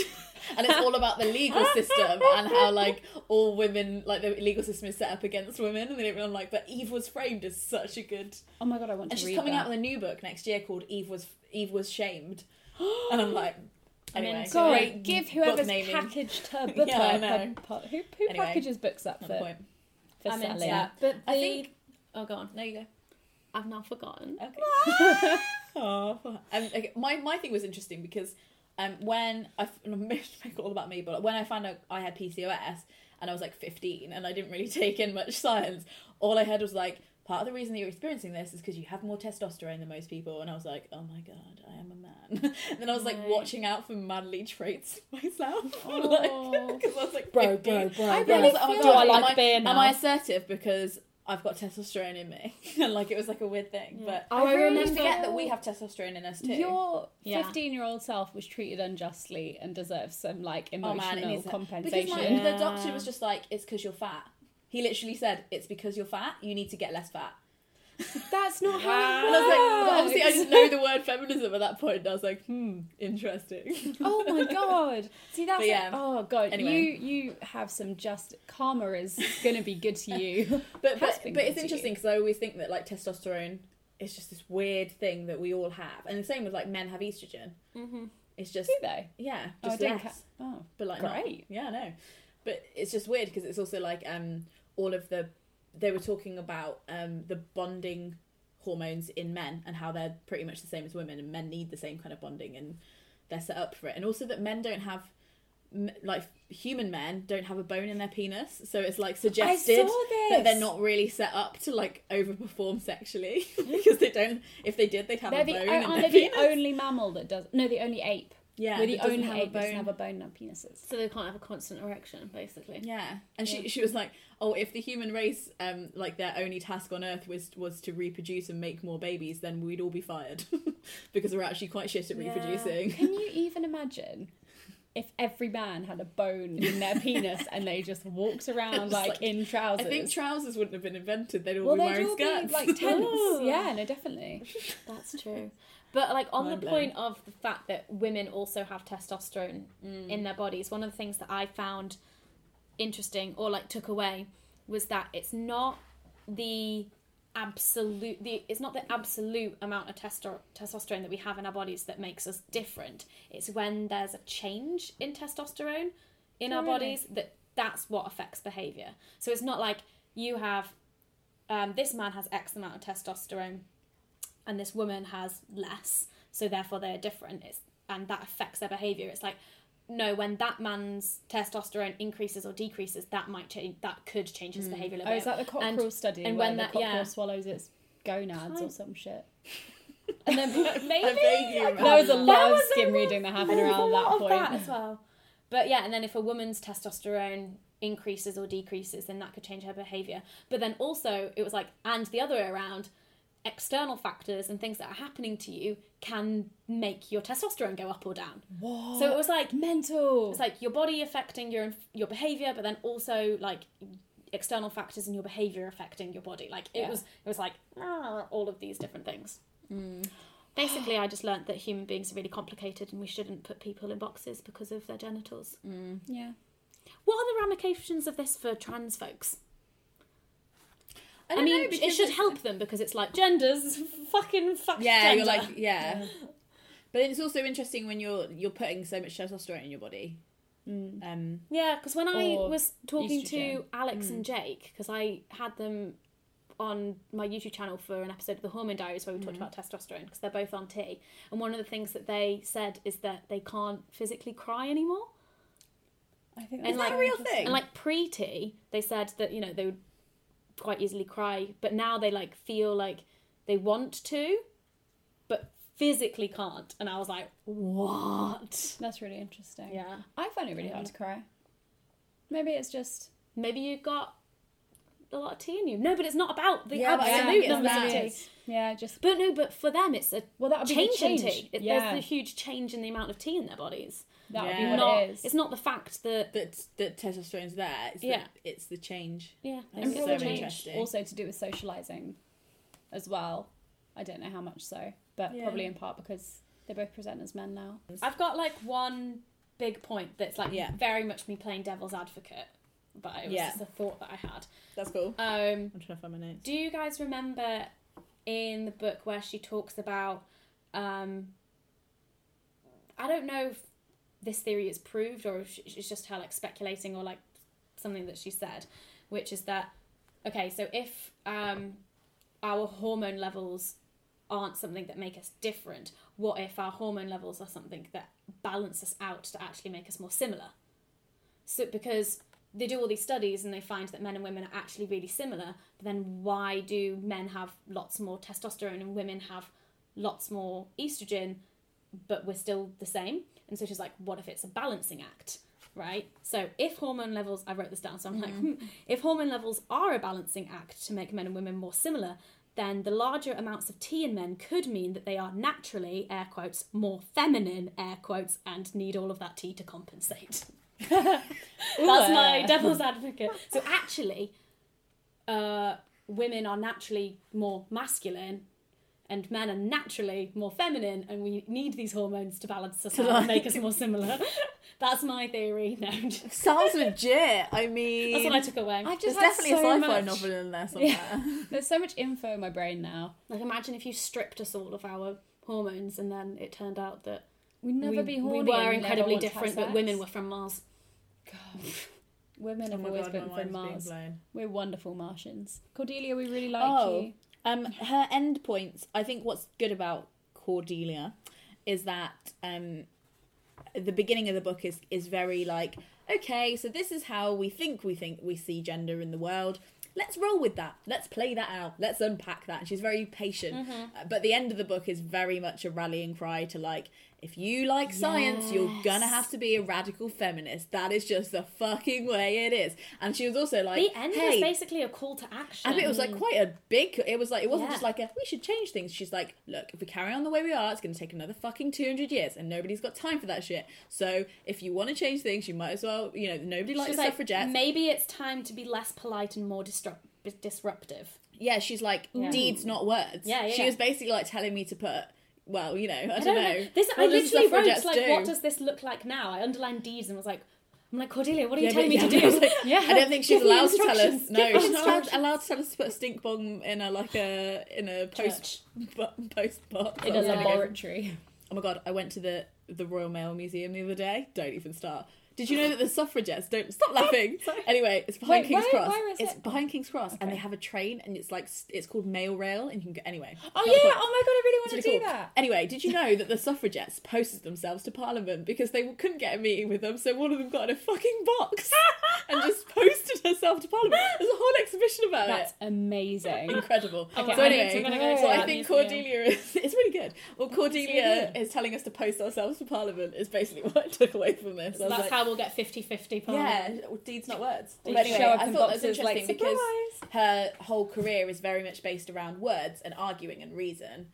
and it's all about the legal system and how like all women, like the legal system is set up against women, and they don't really like. But Eve was framed is such a good, Oh my god, I want and to she's read coming that. out with a new book next year called Eve was Eve was shamed, and I'm like, anyway, into God, great give whoever's packaged packaged her book Yeah, I her- know. her who who Anyway, packages books up for, the point. for I'm into selling? that. But I think- oh, go on. There you go. I've now forgotten. Okay. oh, um, okay, my my thing was interesting because um, when I make it all about me, but when I found out I had PCOS and I was like 15 and I didn't really take in much science, all I heard was like part of the reason that you're experiencing this is because you have more testosterone than most people, and I was like, oh my god, I am a man. and then I was like Right. watching out for manly traits myself, Oh. like because I was like, Bro, 15. bro, bro, I bro. was like, oh my Do God, I am like being Am I assertive because I've got testosterone in me? and like it was like a weird thing, but Oh, I I remember- really forget that we have testosterone in us too. Your Yeah. 15 year old self was treated unjustly and deserves some like oh emotional man, compensation. Because my, Yeah. the doctor was just like, it's because you're fat. He literally said, it's because you're fat. You need to get less fat. That's not And how I was like, but it obviously I didn't know the word feminism at that point. And I was like, hmm, interesting. Oh my god! See that's But yeah. oh god. Anyway. You you have some just karma is gonna be good to you. But but, but it's interesting because I always think that like testosterone is just this weird thing that we all have, and the same with like men have estrogen. Mm-hmm. It's just Do they? yeah, Oh, just didn't less. ca- oh, but like not- great. yeah, I know. But it's just weird because it's also like um all of the they were talking about um the bonding hormones in men and how they're pretty much the same as women and men need the same kind of bonding and they're set up for it and also that men don't have like human men don't have a bone in their penis so it's like suggested that they're not really set up to like overperform sexually because they don't if they did they'd have They're a the, bone in aren't their they the only mammal that does no the only ape. yeah We're the only have ape that doesn't have a bone in our penises. So they can't have a constant erection, basically. Yeah, and she she was like, "Oh, if the human race, um, like their only task on Earth was was to reproduce and make more babies, then we'd all be fired because we're actually quite shit at reproducing." Can you even imagine if every man had a bone in their penis and they just walked around Just like, like- in trousers? I think trousers wouldn't have been invented; they'd all well, be they'd wearing all skirts. be like tents. yeah, no, definitely. That's true. But like on the Mind blown. point of the fact that women also have testosterone in their bodies, one of the things that I found interesting or like took away was that it's not the absolute the it's not the absolute amount of testo- testosterone that we have in our bodies that makes us different. It's when there's a change in testosterone in our really? bodies that that's what affects behavior. So it's not like you have um, this man has X amount of testosterone and this woman has less, so therefore they're different. It's and that affects their behavior. It's like no, when that man's testosterone increases or decreases, that might change. That could change his hmm. behavior a oh, little Oh, bit. is that the cockerel And- study? And where when the that, cockerel yeah, swallows its gonads or some shit. and then maybe I There was a that. lot of was a skim reading that happened around a that lot of point. that as well. But yeah, and then if a woman's testosterone increases or decreases, then that could change her behavior. But then also, it was like, and the other way around, external factors and things that are happening to you can make your testosterone go up or down. So it was like Mental. it's like your body affecting your your behavior, but then also like external factors in your behavior affecting your body. Like it Yeah. was it was like ah, all of these different things. Basically, I just learnt that human beings are really complicated and we shouldn't put people in boxes because of their genitals. yeah. What are the ramifications of this for trans folks? I, don't mean, know, it should help them because it's like genders, fucking fuck Yeah, gender. you're like yeah. But it's also interesting when you're you're putting so much testosterone in your body. Mm. Um, Yeah, because when I was talking estrogen. to Alex and mm. Jake, because I had them on my YouTube channel for an episode of the Hormone Diaries where we talked mm. about testosterone, because they're both on T. And one of the things that they said is that they can't physically cry anymore. I think And that's like a real thing? And like pre T, they said that you know they would quite easily cry, but now they like feel like they want to, but physically can't. And I was like, what? That's really interesting. Yeah. I find it really hard to cry. Maybe it's just Maybe you got a lot of tea in you. No, but it's not about the Yeah, but I don't absolute it's numbers of tea. Yeah, just But no, but for them, it's a Well, that would be the change in tea. It, Yeah. There's a huge change in the amount of tea in their bodies. That would Yeah. be what Not, it is. It's not the fact that that that testosterone's there. It's Yeah. the, it's the change. yeah, I it's think it's all so change. interesting. also to do with socializing as well. I don't know how much so, but Yeah. probably in part because they both present as men now. I've got like one big point that's like Yeah. very much me playing devil's advocate, but it was Yeah. just a thought that I had. That's cool. Um, I'm trying to find my notes. do you guys remember in the book where she talks about? Um, I don't know if this theory is proved or it's just her like speculating or like something that she said, which is that okay, so if um, our hormone levels aren't something that make us different, what if our hormone levels are something that balance us out to actually make us more similar? So because they do all these studies and they find that men and women are actually really similar, but then why do men have lots more testosterone and women have lots more estrogen, but we're still the same? And so she's like, what if it's a balancing act? Right? So if hormone levels, I wrote this down, so I'm like, hmm, if hormone levels are a balancing act to make men and women more similar, then the larger amounts of T in men could mean that they are naturally, air quotes, more feminine, air quotes, and need all of that T to compensate. That's my devil's advocate. So actually, uh, women are naturally more masculine, and men are naturally more feminine, and we need these hormones to balance us out and make us more similar. That's my theory. No, Sounds legit. I mean, that's what I took away. I've There's just had definitely a so sci-fi much- novel in there somewhere. There's so much info in my brain now. Like imagine if you stripped us all of our hormones, and then it turned out that We'd never we, be we horny. were incredibly want to have different, but women were from Mars. God. Women Oh have my always God, been from Mars. We're wonderful Martians. Cordelia, we really like Oh, you. Um, her end points. I think what's good about Cordelia is that um, the beginning of the book is is very like, okay, so this is how we think we think we see gender in the world. Let's roll with that. Let's play that out. Let's unpack that. And she's very patient. Uh, but the end of the book is very much a rallying cry to like, if you like science, you're gonna have to be a radical feminist. That is just the fucking way it is. And she was also like, The end hey, was basically a call to action. I think it was like quite a big. It was like it wasn't Yeah. just like a we should change things. She's like, look, if we carry on the way we are, it's to take another fucking two hundred years, and nobody's got time for that shit. So if you want to change things, you might as well. You know, nobody likes She's the like, suffragettes. maybe it's time to be less polite and more disrupt- disruptive. yeah, she's like deeds, not words. Yeah, yeah, She yeah. was basically like telling me to put. Well, you know, I, I don't, don't know. know. This I What does literally wrote like, do? what does this look like now? I underlined deeds and was like, I'm like Cordelia, what are you Yeah, telling me but- to yeah, I do? like, yeah, I don't think she's allowed to tell us. No, Give she's not allowed to tell us to put a stink bomb in a like a in a post bu- post box. In a laboratory. Oh my god, I went to the the Royal Mail Museum the other day. Don't even start. Did you know that the suffragettes don't stop laughing? anyway, it's behind Wait, King's where- Cross. where is it's it? behind King's Cross, and they have a train, and it's like it's called Mail Rail, and you can go anyway. Oh yeah! Oh my god, I really want It's to really do cool. that. Anyway, did you know that the suffragettes posted themselves to Parliament because they couldn't get a meeting with them, so one of them got in a fucking box and just posted herself to Parliament. There's a whole exhibition about That's it. amazing. Incredible. Okay, so I anyway, to go so I think. Cordelia is it's really good. Well, Cordelia is telling us to post ourselves to Parliament is basically what I took away from this. I was That's like, how we'll get 50-50 yeah, deeds not words. But anyway, I thought that was interesting because her whole career is very much based around words and arguing and reason,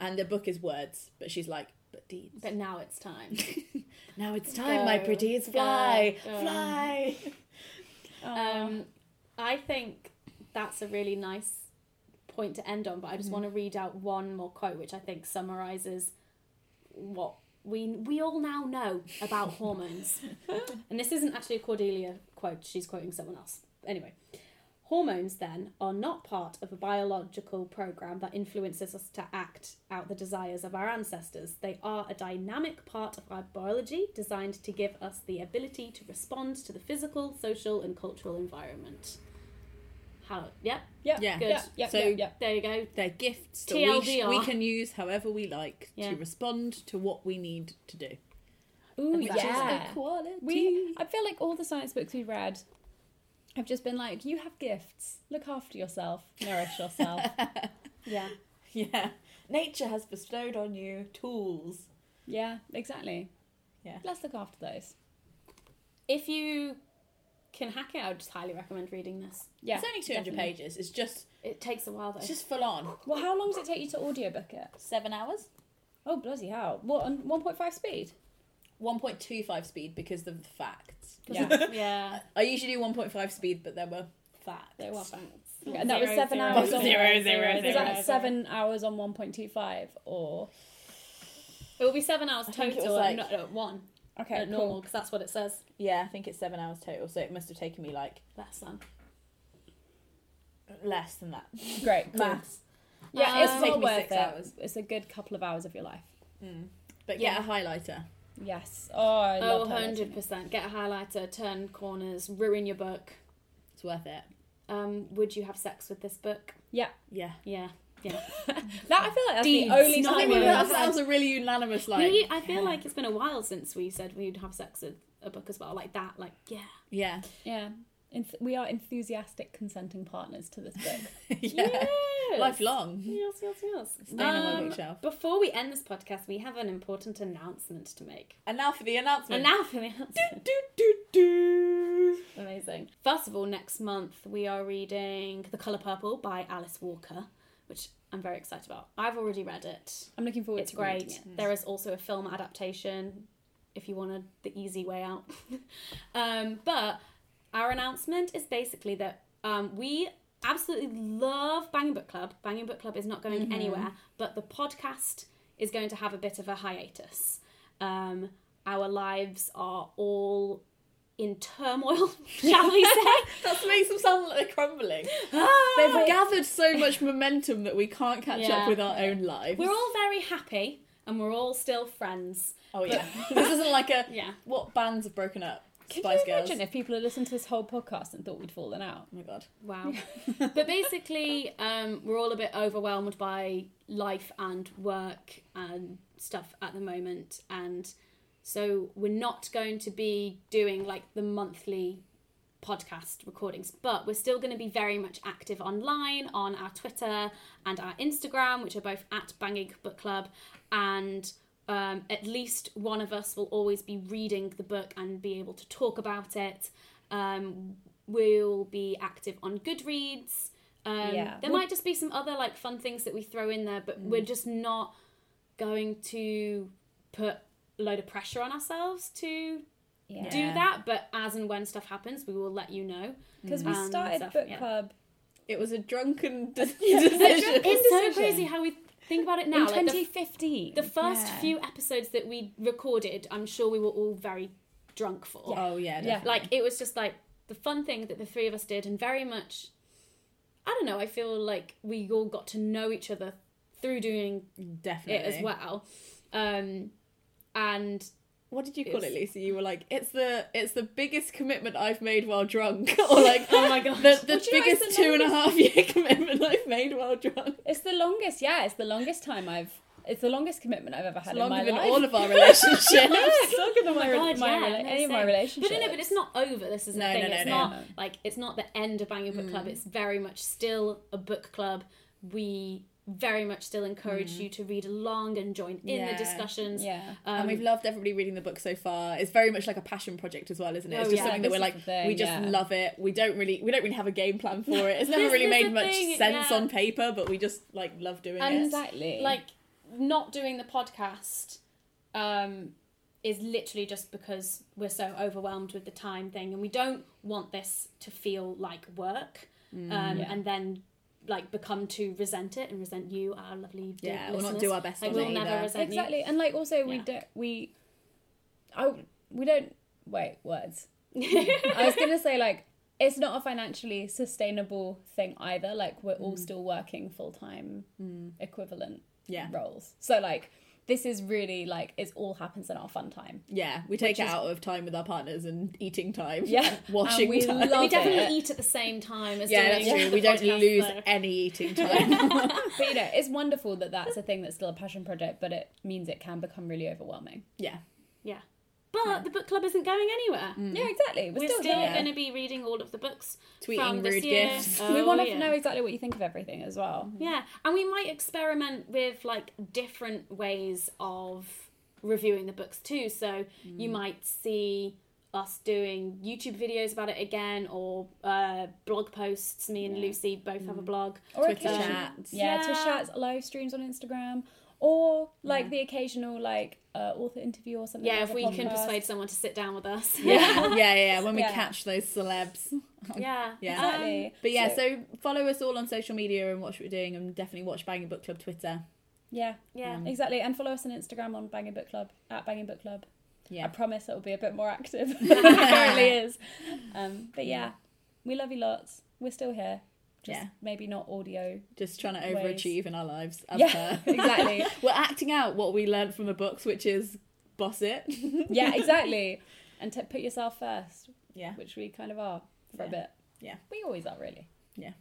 and the book is words. But she's like, but deeds. But now it's time. now it's time, my pretties, fly, go. fly. Um, I think that's a really nice point to end on, but I just mm. want to read out one more quote, which I think summarizes what we we all now know about hormones. and this isn't actually a Cordelia quote; she's quoting someone else. Anyway. Hormones, then, are not part of a biological program that influences us to act out the desires of our ancestors. They are a dynamic part of our biology designed to give us the ability to respond to the physical, social, and cultural environment. How? Yep. Yep. Yeah. Good. Yep. Yep. So- yep, yep. There you go. They're gifts that we, sh- we can use however we like Yeah. to respond to what we need to do. Ooh, Which is yeah. equality. We, I feel like all the science books we've read have just been like, you have gifts. Look after yourself. Nourish yourself. Yeah. Yeah. Nature has bestowed on you tools. yeah, exactly. Yeah. Let's look after those. If you can hack it, I would just highly recommend reading this. Yeah, it's only 200 definitely. pages. It's just It takes a while though. it's just full on. Well, how long does it take you to audiobook it? Seven hours. Oh bloody hell! What on one point five speed? 1.25 speed because of the facts. Yeah, yeah. I usually do 1.5 speed, but there were facts. There were thanks. and that was Zero, seven zero, hours. zero, on, zero, zero, Was that zero. seven hours on one point two five or? It will be seven hours total, was like- not at one. Okay, at normal, cool. because that's what it says. Yeah, I think it's seven hours total, so it must have taken me like Less than. less than that. Great, cool. Maths. Yeah, Um, it's Take well worth six it. hours. It's a good couple of hours of your life. But Yeah. get a highlighter. Yes. Oh, I Oh, love highlighting. 100%. Get a highlighter, turn corners, ruin your book. It's worth it. Um, would you have sex with this book? Yeah. Yeah. Yeah. Yeah. That I feel like that's Deeds, the only time words. we've that, had was, a really unanimous like. we, I feel like it's been a while since we said we'd have sex with a book as well. Like that, like, yeah. Yeah. Yeah. Enth- we are enthusiastic consenting partners to this book. yeah. Yes. Lifelong. Yes, yes, yes. Staying on my Um, bookshelf. Before we end this podcast, we have an important announcement to make. And now for the announcement. And now for the announcement. do, do, do. Amazing. First of all, next month we are reading The Colour Purple by Alice Walker, which I'm very excited about. I've already read it. I'm looking forward It's to reading it. It's great. it. There is also a film adaptation if you wanted the easy way out. um, but our announcement is basically that um, we absolutely love Banging Book Club. Banging Book Club is not going Mm-hmm. anywhere, but the podcast is going to have a bit of a hiatus. Um, our lives are all in turmoil, shall we say? That makes them sound like they're crumbling. Ah! They've gathered so much momentum that we can't catch Yeah. up with our own lives. We're all very happy and we're all still friends. Oh yeah. this isn't like a Yeah. what bands have broken up? Can Spice you Girls. imagine if people had listened to this whole podcast and thought we'd fallen out? Oh my god. Wow. but basically, um, we're all a bit overwhelmed by life and work and stuff at the moment. And so we're not going to be doing like the monthly podcast recordings, but we're still going to be very much active online on our Twitter and our Instagram, which are both at Banging Book Club. And um, at least one of us will always be reading the book and be able to talk about it. Um, we'll be active on Goodreads. Um, Yeah. There might just be some other like fun things that we throw in there, but we're just not going to put load of pressure on ourselves to Yeah. do that. But as and when stuff happens, we will let you know. Because we started stuff, book yeah. club It was a drunken de- decision. It's so crazy how we think about it in now. Like, the 2015. the first Yeah. few episodes that we recorded, I'm sure we were all very drunk for. Oh yeah, Yeah. Like it was just like the fun thing that the three of us did, and very much. I don't know. I feel like we all got to know each other through doing definitely. it as well, um, and What did you call it, Lucy? You were like, it's the it's the biggest commitment I've made while drunk, or like, Oh my God. the, the biggest the two and a half year commitment I've made while drunk. It's the longest, yeah, it's the longest time I've. It's the longest commitment I've ever had in my Longer than all of our relationships. it's longer than oh my, Oh my God, my yeah, rela- no, any of my relationships. But no, no, but it's not over. This is the No, thing. no, no, it's no. not No. like it's not the end of Banging Book Club. Mm. It's very much still a book club. We very much still encourage you to read along and join in Yeah. the discussions. Yeah. Um, and we've loved everybody reading the book so far. It's very much like a passion project as well, isn't it? It's Oh, just yeah. something that This we're like, thing, we just yeah. love it. We don't really, we don't really have a game plan for it. It's never really made much thing, sense yeah. on paper, but we just like love doing And it. Exactly. like not doing the podcast um is literally just because we're so overwhelmed with the time thing and we don't want this to feel like work um Yeah. and then like become to resent it and resent you our lovely dear Yeah, we'll not do our best like, we'll never either. resent you exactly, and like also we Yeah. don't we, I we don't wait words. I was gonna say like it's not a financially sustainable thing either. Like we're Mm. all still working full time equivalent Yeah. roles. So like this is really like it all happens in our fun time. Yeah, we take it is- out of time with our partners and eating time. Yeah, washing and we time. love we definitely it. eat at the same time as yeah, doing that's true. the We don't lose though. any eating time. But you know, it's wonderful that that's a thing that's still a passion project, but it means it can become really overwhelming. yeah. yeah but the book club isn't going anywhere mm. Yeah, exactly. We're, we're still, still going to be reading all of the books Tweeting from this rude year. gifts. we Oh, want to yeah. know exactly what you think of everything as well. Yeah, and we might experiment with like different ways of reviewing the books too. So you mm. might see us doing YouTube videos about it again or uh, blog posts. Me and Lucy both have a mm. blog. Or Twitter occasion- chats. Yeah, Yeah. Twitch chats, live streams on Instagram, or like the occasional like uh, author interview or something. Yeah, like if we can persuade someone to sit down with us. Yeah, yeah, yeah. yeah, When we Yeah. catch those celebs. yeah, Yeah. Exactly. Um, But yeah, So- so follow us all on social media and watch what we're doing, and definitely watch Banging Book Club Twitter. Yeah, yeah. exactly. And follow us on Instagram on Banging Book Club at Banging Book Club. Yeah. I promise it'll be a bit more active it currently is. Um, but yeah, we love you lots. We're still here. Just Yeah. maybe not audio. Just trying to Ways. overachieve in our lives. As Yeah, per. exactly. we're acting out what we learned from the books, which is boss it. Yeah, exactly. And to put yourself first, yeah. which we kind of are for a bit. Yeah. We always are, really. Yeah.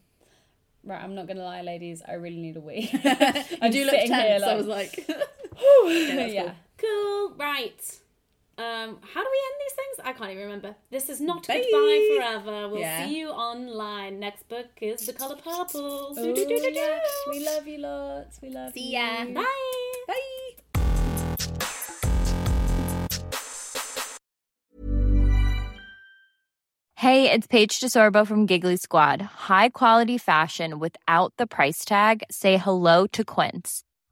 Right, I'm not gonna lie, ladies. I really need a wee. I'm do look tense. here I was like, yeah. Cool. Right. Um, how do we end these things? I can't even remember. This is not Bye. goodbye forever. We'll Yeah. see you online. Next book is The Color Purple. Ooh, yeah. We love you lots. We love See you. ya. Bye. bye. Hey, it's Paige DeSorbo from Giggly Squad. High quality fashion without the price tag. Say hello to Quince.